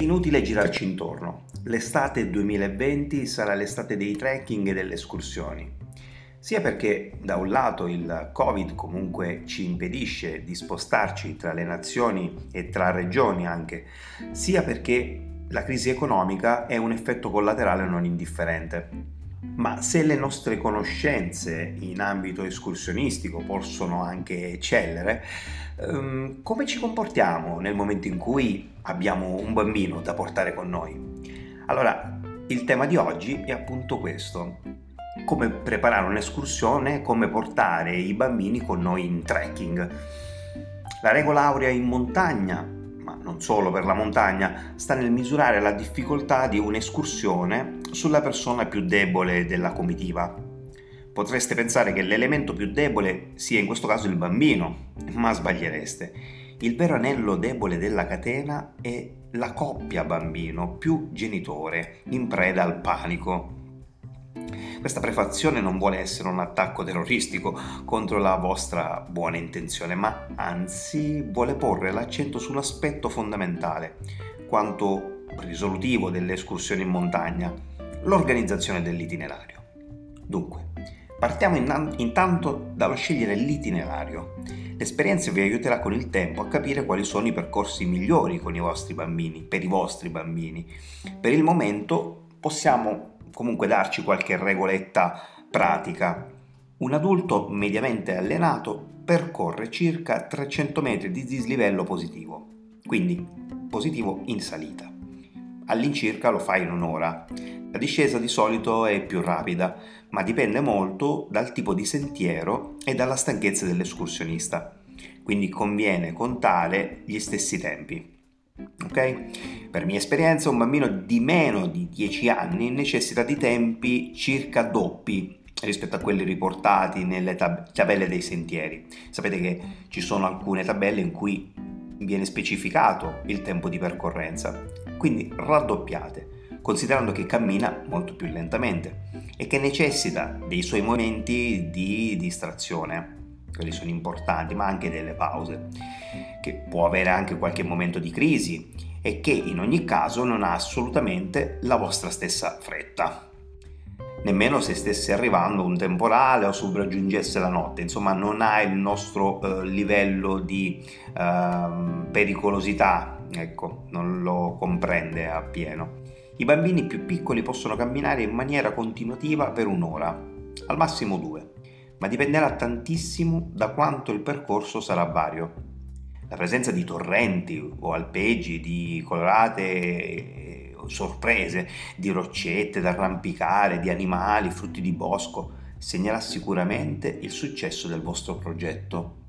Inutile girarci intorno. L'estate 2020 sarà l'estate dei trekking e delle escursioni. Sia perché da un lato il Covid comunque ci impedisce di spostarci tra le nazioni e tra regioni anche, sia perché la crisi economica è un effetto collaterale non indifferente. Ma se le nostre conoscenze in ambito escursionistico possono anche eccellere, ehm, come ci comportiamo nel momento in cui abbiamo un bambino da portare con noi? Allora, il tema di oggi è appunto questo. Come preparare un'escursione, come portare i bambini con noi in trekking. La regola aurea in montagna non solo per la montagna, sta nel misurare la difficoltà di un'escursione sulla persona più debole della comitiva. Potreste pensare che l'elemento più debole sia in questo caso il bambino, ma sbagliereste. Il vero anello debole della catena è la coppia bambino più genitore, in preda al panico. Questa prefazione non vuole essere un attacco terroristico contro la vostra buona intenzione, ma anzi vuole porre l'accento sull'aspetto fondamentale, quanto risolutivo delle escursioni in montagna, l'organizzazione dell'itinerario. Dunque, partiamo intanto dallo scegliere l'itinerario. L'esperienza vi aiuterà con il tempo a capire quali sono i percorsi migliori con i vostri bambini, per i vostri bambini. Per il momento possiamo comunque darci qualche regoletta pratica. Un adulto mediamente allenato percorre circa 300 metri di dislivello positivo, quindi positivo in salita. All'incirca lo fa in un'ora. La discesa di solito è più rapida, ma dipende molto dal tipo di sentiero e dalla stanchezza dell'escursionista, quindi conviene contare gli stessi tempi. Ok? Per mia esperienza, un bambino di meno di 10 anni necessita di tempi circa doppi rispetto a quelli riportati nelle tab- tabelle dei sentieri. Sapete che ci sono alcune tabelle in cui viene specificato il tempo di percorrenza, quindi raddoppiate, considerando che cammina molto più lentamente e che necessita dei suoi momenti di distrazione quelli sono importanti, ma anche delle pause, che può avere anche qualche momento di crisi e che in ogni caso non ha assolutamente la vostra stessa fretta. Nemmeno se stesse arrivando un temporale o sopraggiungesse la notte, insomma non ha il nostro eh, livello di eh, pericolosità, ecco, non lo comprende appieno. I bambini più piccoli possono camminare in maniera continuativa per un'ora, al massimo due ma dipenderà tantissimo da quanto il percorso sarà vario. La presenza di torrenti o alpeggi, di colorate eh, sorprese, di roccette da arrampicare, di animali, frutti di bosco, segnerà sicuramente il successo del vostro progetto.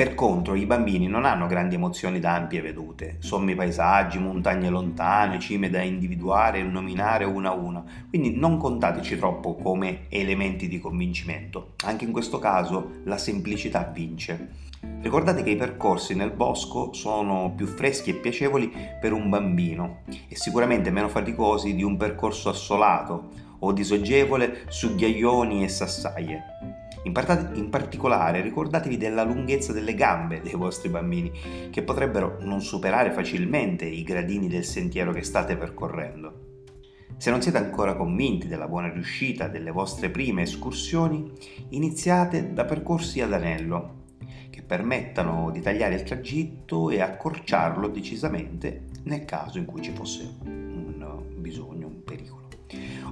Per contro, i bambini non hanno grandi emozioni da ampie vedute, sommi paesaggi, montagne lontane, cime da individuare e nominare una a una, quindi non contateci troppo come elementi di convincimento. Anche in questo caso la semplicità vince. Ricordate che i percorsi nel bosco sono più freschi e piacevoli per un bambino e sicuramente meno faticosi di un percorso assolato o disogevole su ghiaioni e sassaie. In, part- in, particolare ricordatevi della lunghezza delle gambe dei vostri bambini, che potrebbero non superare facilmente i gradini del sentiero che state percorrendo. Se non siete ancora convinti della buona riuscita delle vostre prime escursioni, iniziate da percorsi ad anello, che permettano di tagliare il tragitto e accorciarlo decisamente nel caso in cui ci fosse un bisogno, un pericolo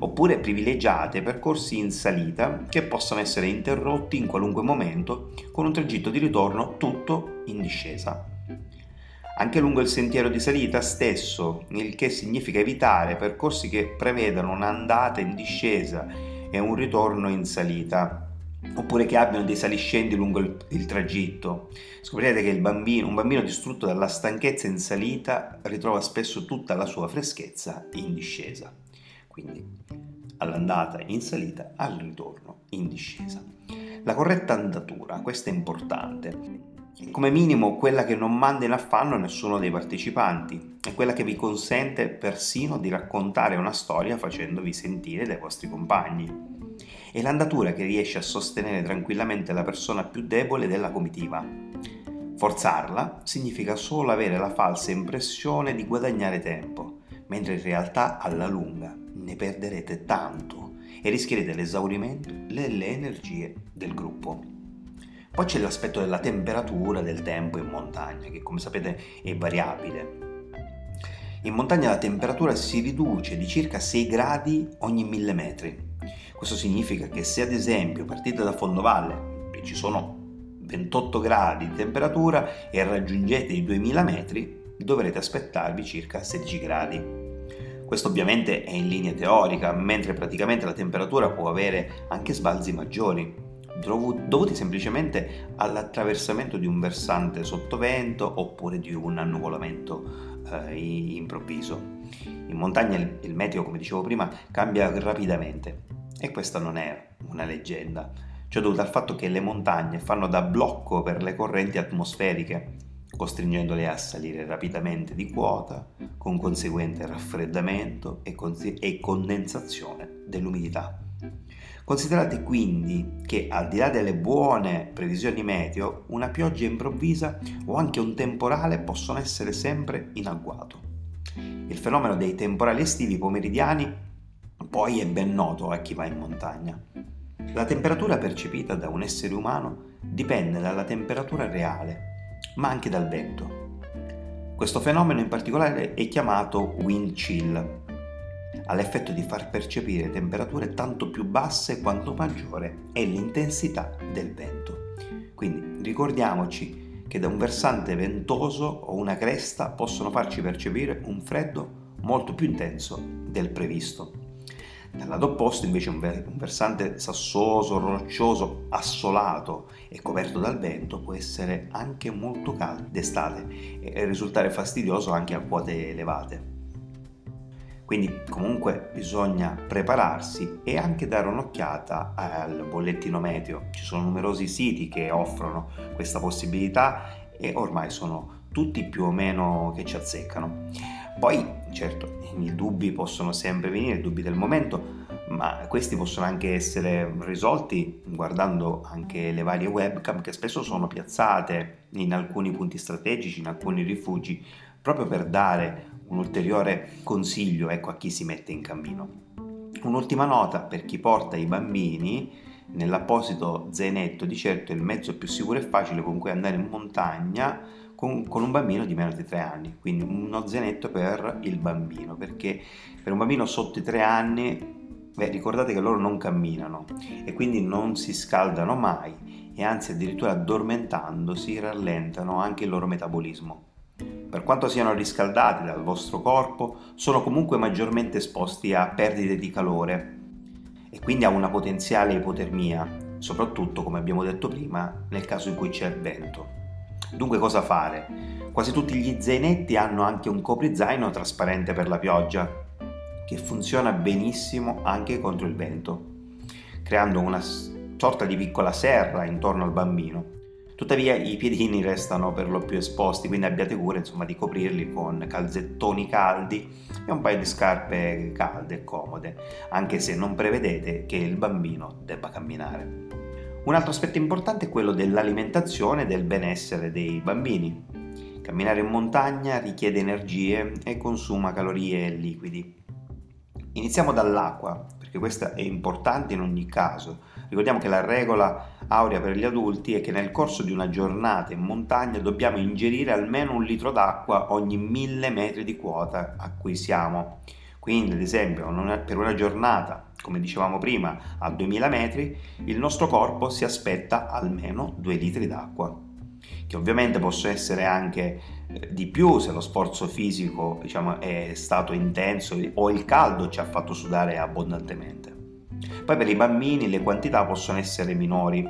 oppure privilegiate percorsi in salita che possono essere interrotti in qualunque momento con un tragitto di ritorno tutto in discesa. Anche lungo il sentiero di salita stesso, il che significa evitare percorsi che prevedano un'andata in discesa e un ritorno in salita, oppure che abbiano dei saliscendi lungo il, il tragitto. Scoprirete che bambino, un bambino distrutto dalla stanchezza in salita ritrova spesso tutta la sua freschezza in discesa quindi all'andata in salita, al ritorno in discesa. La corretta andatura, questa è importante, come minimo quella che non manda in affanno nessuno dei partecipanti, è quella che vi consente persino di raccontare una storia facendovi sentire dai vostri compagni. È l'andatura che riesce a sostenere tranquillamente la persona più debole della comitiva. Forzarla significa solo avere la falsa impressione di guadagnare tempo, mentre in realtà alla lunga ne perderete tanto e rischierete l'esaurimento delle energie del gruppo. Poi c'è l'aspetto della temperatura del tempo in montagna, che come sapete è variabile. In montagna la temperatura si riduce di circa 6 gradi ogni 1000 metri. Questo significa che se ad esempio partite da fondovalle e ci sono 28 gradi di temperatura e raggiungete i 2000 metri, dovrete aspettarvi circa 16 gradi. Questo ovviamente è in linea teorica, mentre praticamente la temperatura può avere anche sbalzi maggiori, dovuti semplicemente all'attraversamento di un versante sottovento oppure di un annuvolamento eh, improvviso. In montagna il, il meteo, come dicevo prima, cambia rapidamente e questa non è una leggenda ciò dovuto al fatto che le montagne fanno da blocco per le correnti atmosferiche, costringendole a salire rapidamente di quota, con conseguente raffreddamento e, con- e condensazione dell'umidità. Considerate quindi che al di là delle buone previsioni meteo, una pioggia improvvisa o anche un temporale possono essere sempre in agguato. Il fenomeno dei temporali estivi pomeridiani poi è ben noto a chi va in montagna. La temperatura percepita da un essere umano dipende dalla temperatura reale, ma anche dal vento. Questo fenomeno in particolare è chiamato wind chill, ha l'effetto di far percepire temperature tanto più basse quanto maggiore è l'intensità del vento. Quindi ricordiamoci che da un versante ventoso o una cresta possono farci percepire un freddo molto più intenso del previsto. Dal lato opposto invece un, versante sassoso, roccioso, assolato e coperto dal vento può essere anche molto caldo d'estate e risultare fastidioso anche a quote elevate. Quindi comunque bisogna prepararsi e anche dare un'occhiata al bollettino meteo. Ci sono numerosi siti che offrono questa possibilità e ormai sono tutti più o meno che ci azzeccano. Poi, certo, i dubbi possono sempre venire, i dubbi del momento, ma questi possono anche essere risolti guardando anche le varie webcam che spesso sono piazzate in alcuni punti strategici, in alcuni rifugi, proprio per dare un ulteriore consiglio ecco, a chi si mette in cammino. Un'ultima nota per chi porta i bambini, nell'apposito zainetto di certo è il mezzo più sicuro e facile con cui andare in montagna con, con, un bambino di meno di 3 anni, quindi uno zainetto per il bambino, perché per un bambino sotto i 3 anni, beh, ricordate che loro non camminano e quindi non si scaldano mai e anzi addirittura addormentandosi rallentano anche il loro metabolismo. Per quanto siano riscaldati dal vostro corpo, sono comunque maggiormente esposti a perdite di calore e quindi a una potenziale ipotermia, soprattutto come abbiamo detto prima nel caso in cui c'è vento. Dunque cosa fare? Quasi tutti gli zainetti hanno anche un coprizaino trasparente per la pioggia, che funziona benissimo anche contro il vento, creando una sorta di piccola serra intorno al bambino. Tuttavia i piedini restano per lo più esposti, quindi abbiate cura insomma, di coprirli con calzettoni caldi e un paio di scarpe calde e comode, anche se non prevedete che il bambino debba camminare. Un altro aspetto importante è quello dell'alimentazione e del benessere dei bambini. Camminare in montagna richiede energie e consuma calorie e liquidi. Iniziamo dall'acqua, perché questa è importante in ogni caso. Ricordiamo che la regola aurea per gli adulti è che nel corso di una giornata in montagna dobbiamo ingerire almeno un litro d'acqua ogni mille metri di quota a cui siamo. Quindi, ad esempio, per una giornata, come dicevamo prima, a 2000 metri, il nostro corpo si aspetta almeno 2 litri d'acqua, che ovviamente possono essere anche eh, di più se lo sforzo fisico diciamo, è stato intenso o il caldo ci ha fatto sudare abbondantemente. Poi per i bambini le quantità possono essere minori,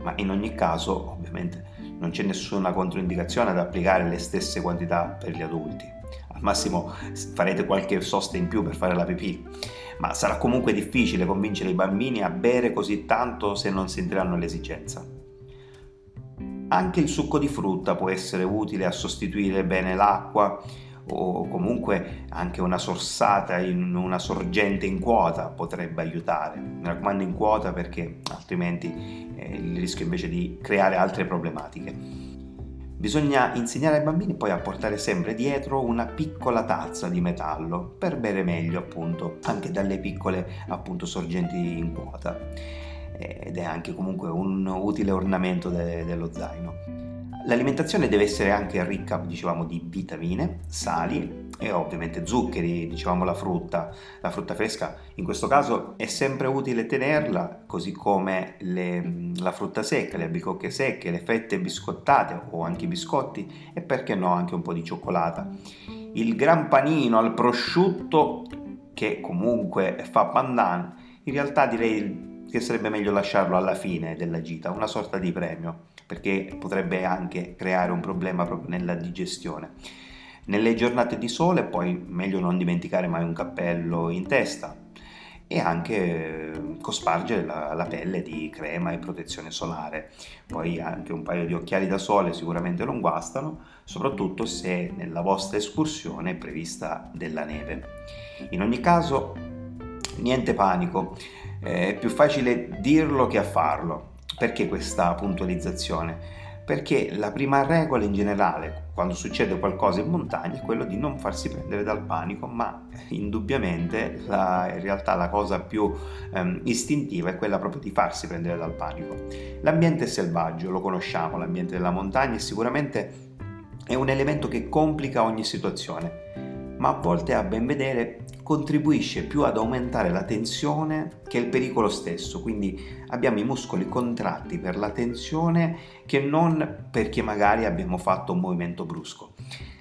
ma in ogni caso ovviamente non c'è nessuna controindicazione ad applicare le stesse quantità per gli adulti al massimo farete qualche sosta in più per fare la pipì, ma sarà comunque difficile convincere i bambini a bere così tanto se non sentiranno l'esigenza. Anche il succo di frutta può essere utile a sostituire bene l'acqua o comunque anche una sorsata in una sorgente in quota potrebbe aiutare. Mi raccomando in quota perché altrimenti eh, il rischio invece di creare altre problematiche. Bisogna insegnare ai bambini poi a portare sempre dietro una piccola tazza di metallo per bere meglio appunto anche dalle piccole appunto sorgenti in quota ed è anche comunque un utile ornamento de- dello zaino. L'alimentazione deve essere anche ricca, dicevamo, di vitamine, sali e ovviamente zuccheri, dicevamo la frutta, la frutta fresca. In questo caso è sempre utile tenerla, così come le, la frutta secca, le albicocche secche, le fette biscottate o anche i biscotti e perché no anche un po' di cioccolata. Il gran panino al prosciutto, che comunque fa pandan, in realtà direi che sarebbe meglio lasciarlo alla fine della gita, una sorta di premio perché potrebbe anche creare un problema proprio nella digestione. Nelle giornate di sole poi meglio non dimenticare mai un cappello in testa e anche eh, cospargere la, la, pelle di crema e protezione solare. Poi anche un paio di occhiali da sole sicuramente non guastano, soprattutto se nella vostra escursione è prevista della neve. In ogni caso, niente panico, è più facile dirlo che a farlo. Perché questa puntualizzazione? Perché la prima regola in generale, quando succede qualcosa in montagna, è quello di non farsi prendere dal panico, ma indubbiamente la, in realtà la cosa più ehm, istintiva è quella proprio di farsi prendere dal panico. L'ambiente è selvaggio, lo conosciamo, l'ambiente della montagna e sicuramente è un elemento che complica ogni situazione, ma a volte a ben vedere contribuisce più ad aumentare la tensione che il pericolo stesso, quindi abbiamo i muscoli contratti per la tensione che non perché magari abbiamo fatto un movimento brusco.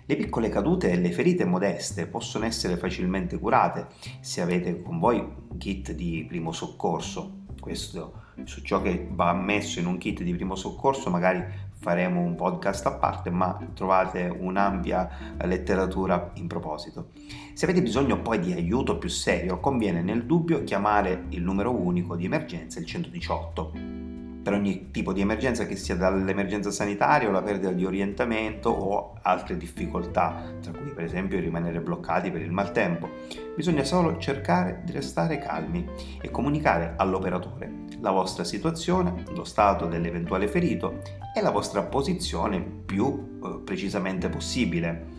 Le piccole cadute e le ferite modeste possono essere facilmente curate se avete con voi un kit di primo soccorso. Questo su ciò che va messo in un kit di primo soccorso magari faremo un podcast a parte, ma trovate un'ampia letteratura in proposito. Se avete bisogno poi di aiuto più serio, conviene nel dubbio chiamare il numero unico di emergenza, il 118 per ogni tipo di emergenza che sia dall'emergenza sanitaria o la perdita di orientamento o altre difficoltà, tra cui per esempio rimanere bloccati per il maltempo. Bisogna solo cercare di restare calmi e comunicare all'operatore la vostra situazione, lo stato dell'eventuale ferito e la vostra posizione più eh, precisamente possibile.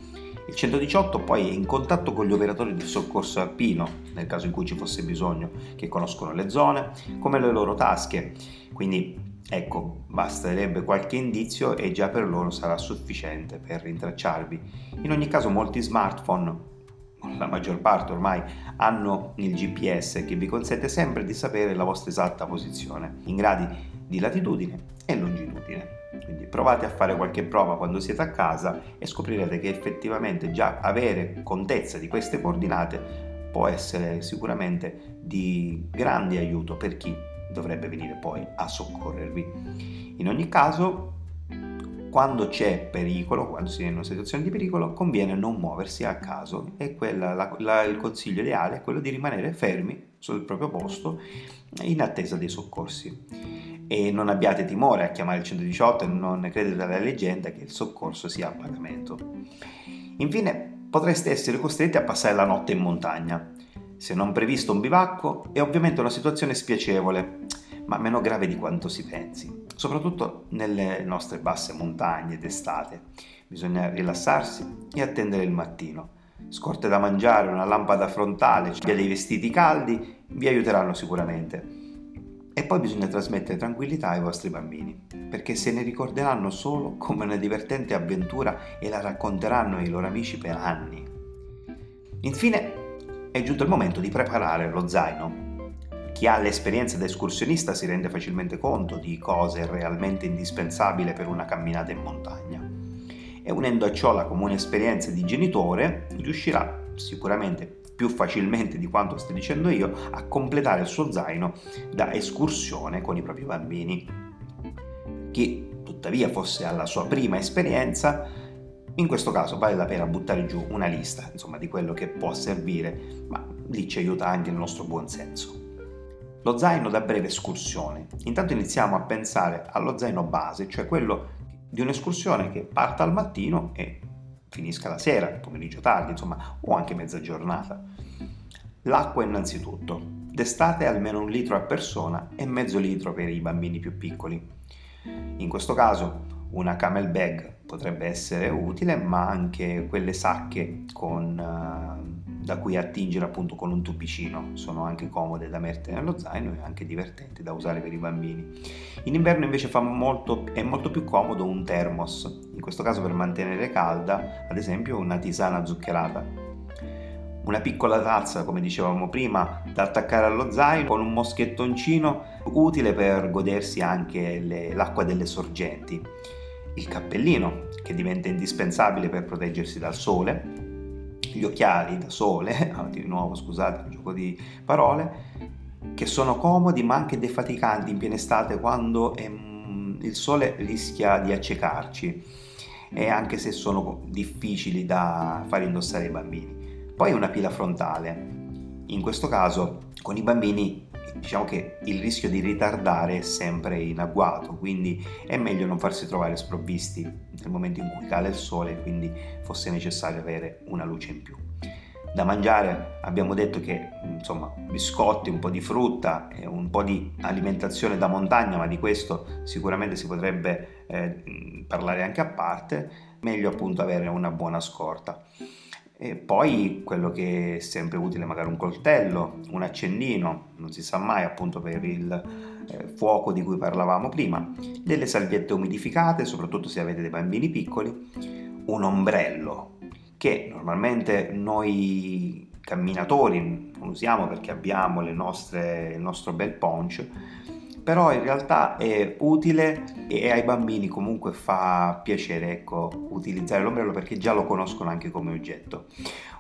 Il 118 poi è in contatto con gli operatori del soccorso alpino, nel caso in cui ci fosse bisogno, che conoscono le zone, come le loro tasche. Quindi ecco, basterebbe qualche indizio e già per loro sarà sufficiente per rintracciarvi. In ogni caso molti smartphone la maggior parte ormai hanno il GPS che vi consente sempre di sapere la vostra esatta posizione in gradi di latitudine e longitudine. Quindi provate a fare qualche prova quando siete a casa e scoprirete che effettivamente già avere contezza di queste coordinate può essere sicuramente di grande aiuto per chi dovrebbe venire poi a soccorrervi. In ogni caso, quando c'è pericolo, quando si è in una situazione di pericolo, conviene non muoversi a caso e quella, la, la, il consiglio ideale è quello di rimanere fermi sul proprio posto in attesa dei soccorsi e non abbiate timore a chiamare il 118 e non credete alla leggenda che il soccorso sia a pagamento. Infine, potreste essere costretti a passare la notte in montagna. Se non previsto un bivacco, è ovviamente una situazione spiacevole, ma meno grave di quanto si pensi, soprattutto nelle nostre basse montagne d'estate. Bisogna rilassarsi e attendere il mattino. Scorte da mangiare, una lampada frontale, cioè dei vestiti caldi vi aiuteranno sicuramente e poi bisogna trasmettere tranquillità ai vostri bambini, perché se ne ricorderanno solo come una divertente avventura e la racconteranno ai loro amici per anni. Infine, è giunto il momento di preparare lo zaino. Chi ha l'esperienza da escursionista si rende facilmente conto di cosa è realmente indispensabile per una camminata in montagna. E unendo a ciò la comune esperienza di genitore, riuscirà sicuramente più facilmente di quanto sto dicendo io, a completare il suo zaino da escursione con i propri bambini. Chi tuttavia fosse alla sua prima esperienza, in questo caso vale la pena buttare giù una lista insomma, di quello che può servire, ma lì ci aiuta anche il nostro buon senso. Lo zaino da breve escursione. Intanto iniziamo a pensare allo zaino base, cioè quello di un'escursione che parta al mattino e finisca la sera, il pomeriggio tardi, insomma, o anche mezza giornata. L'acqua innanzitutto. D'estate almeno un litro a persona e mezzo litro per i bambini più piccoli. In questo caso una camel bag potrebbe essere utile, ma anche quelle sacche con, uh, da cui attingere appunto con un tubicino, sono anche comode da mettere nello zaino e anche divertenti da usare per i bambini. In inverno invece molto, è molto più comodo un thermos, in questo caso per mantenere calda, ad esempio una tisana zuccherata una piccola tazza, come dicevamo prima, da attaccare allo zaino con un moschettoncino utile per godersi anche le, l'acqua delle sorgenti. Il cappellino, che diventa indispensabile per proteggersi dal sole, gli occhiali da sole, di nuovo scusate il gioco di parole, che sono comodi ma anche defaticanti in piena estate quando ehm, il sole rischia di accecarci e anche se sono difficili da far indossare ai bambini. Poi una pila frontale. In questo caso con i bambini diciamo che il rischio di ritardare è sempre in agguato, quindi è meglio non farsi trovare sprovvisti nel momento in cui cade il sole, quindi fosse necessario avere una luce in più. Da mangiare abbiamo detto che insomma biscotti, un po' di frutta e un po' di alimentazione da montagna, ma di questo sicuramente si potrebbe eh, parlare anche a parte, meglio appunto avere una buona scorta. E poi quello che è sempre utile, magari un coltello, un accendino, non si sa mai appunto per il eh, fuoco di cui parlavamo prima, delle salviette umidificate, soprattutto se avete dei bambini piccoli, un ombrello che normalmente noi camminatori non usiamo perché abbiamo nostre, il nostro bel poncho, però in realtà è utile e ai bambini comunque fa piacere ecco, utilizzare l'ombrello perché già lo conoscono anche come oggetto.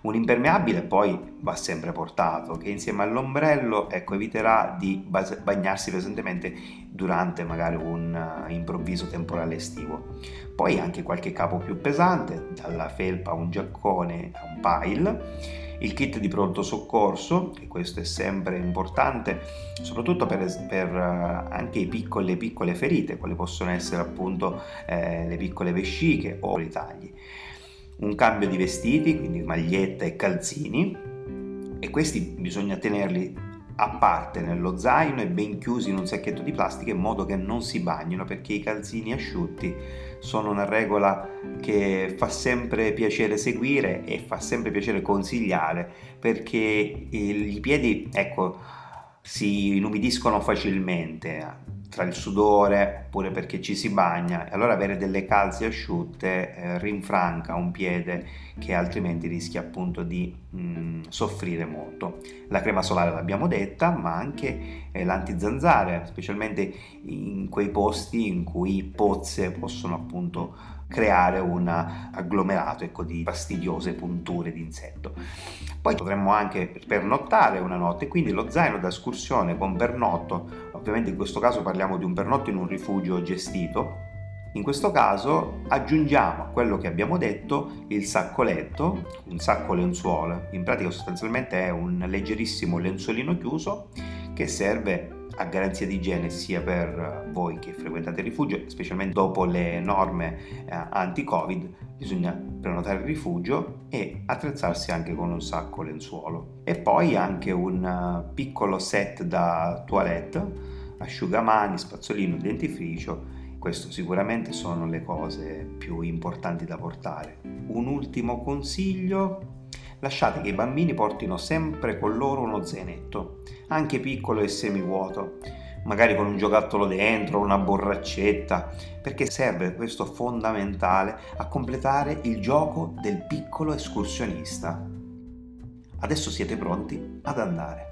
Un impermeabile poi va sempre portato, che insieme all'ombrello ecco, eviterà di bagnarsi pesantemente durante magari un uh, improvviso temporale estivo. Poi anche qualche capo più pesante, dalla felpa a un giaccone a un pile il kit di pronto soccorso, e questo è sempre importante, soprattutto per, per eh, anche i piccoli, le piccole ferite, quali possono essere appunto eh, le piccole vesciche o i tagli. Un cambio di vestiti, quindi maglietta e calzini, e questi bisogna tenerli a parte nello zaino e ben chiusi in un sacchetto di plastica in modo che non si bagnino perché i calzini asciutti sono una regola che fa sempre piacere seguire e fa sempre piacere consigliare perché i piedi ecco si inumidiscono facilmente tra il sudore oppure perché ci si bagna e allora avere delle calze asciutte eh, rinfranca un piede che altrimenti rischia appunto di mh, mm, soffrire molto. La crema solare l'abbiamo detta, ma anche eh, l'antizanzare, specialmente in quei posti in cui pozze possono appunto creare un agglomerato ecco, di fastidiose punture di insetto. Poi potremmo anche pernottare una notte, quindi lo zaino da escursione con pernotto, ovviamente in questo caso parliamo di un pernotto in un rifugio gestito, in questo caso aggiungiamo a quello che abbiamo detto il saccoletto, un sacco lenzuola, in pratica sostanzialmente è un leggerissimo lenzuolino chiuso che serve a garanzia di igiene sia per voi che frequentate il rifugio, specialmente dopo le norme eh, anti-Covid, bisogna prenotare il rifugio e attrezzarsi anche con un sacco lenzuolo. E poi anche un eh, piccolo set da toilette, asciugamani, spazzolino, dentifricio, questo sicuramente sono le cose più importanti da portare. Un ultimo consiglio lasciate che i bambini portino sempre con loro uno zainetto, anche piccolo e semivuoto, magari con un giocattolo dentro, una borraccetta, perché serve questo fondamentale a completare il gioco del piccolo escursionista. Adesso siete pronti ad andare.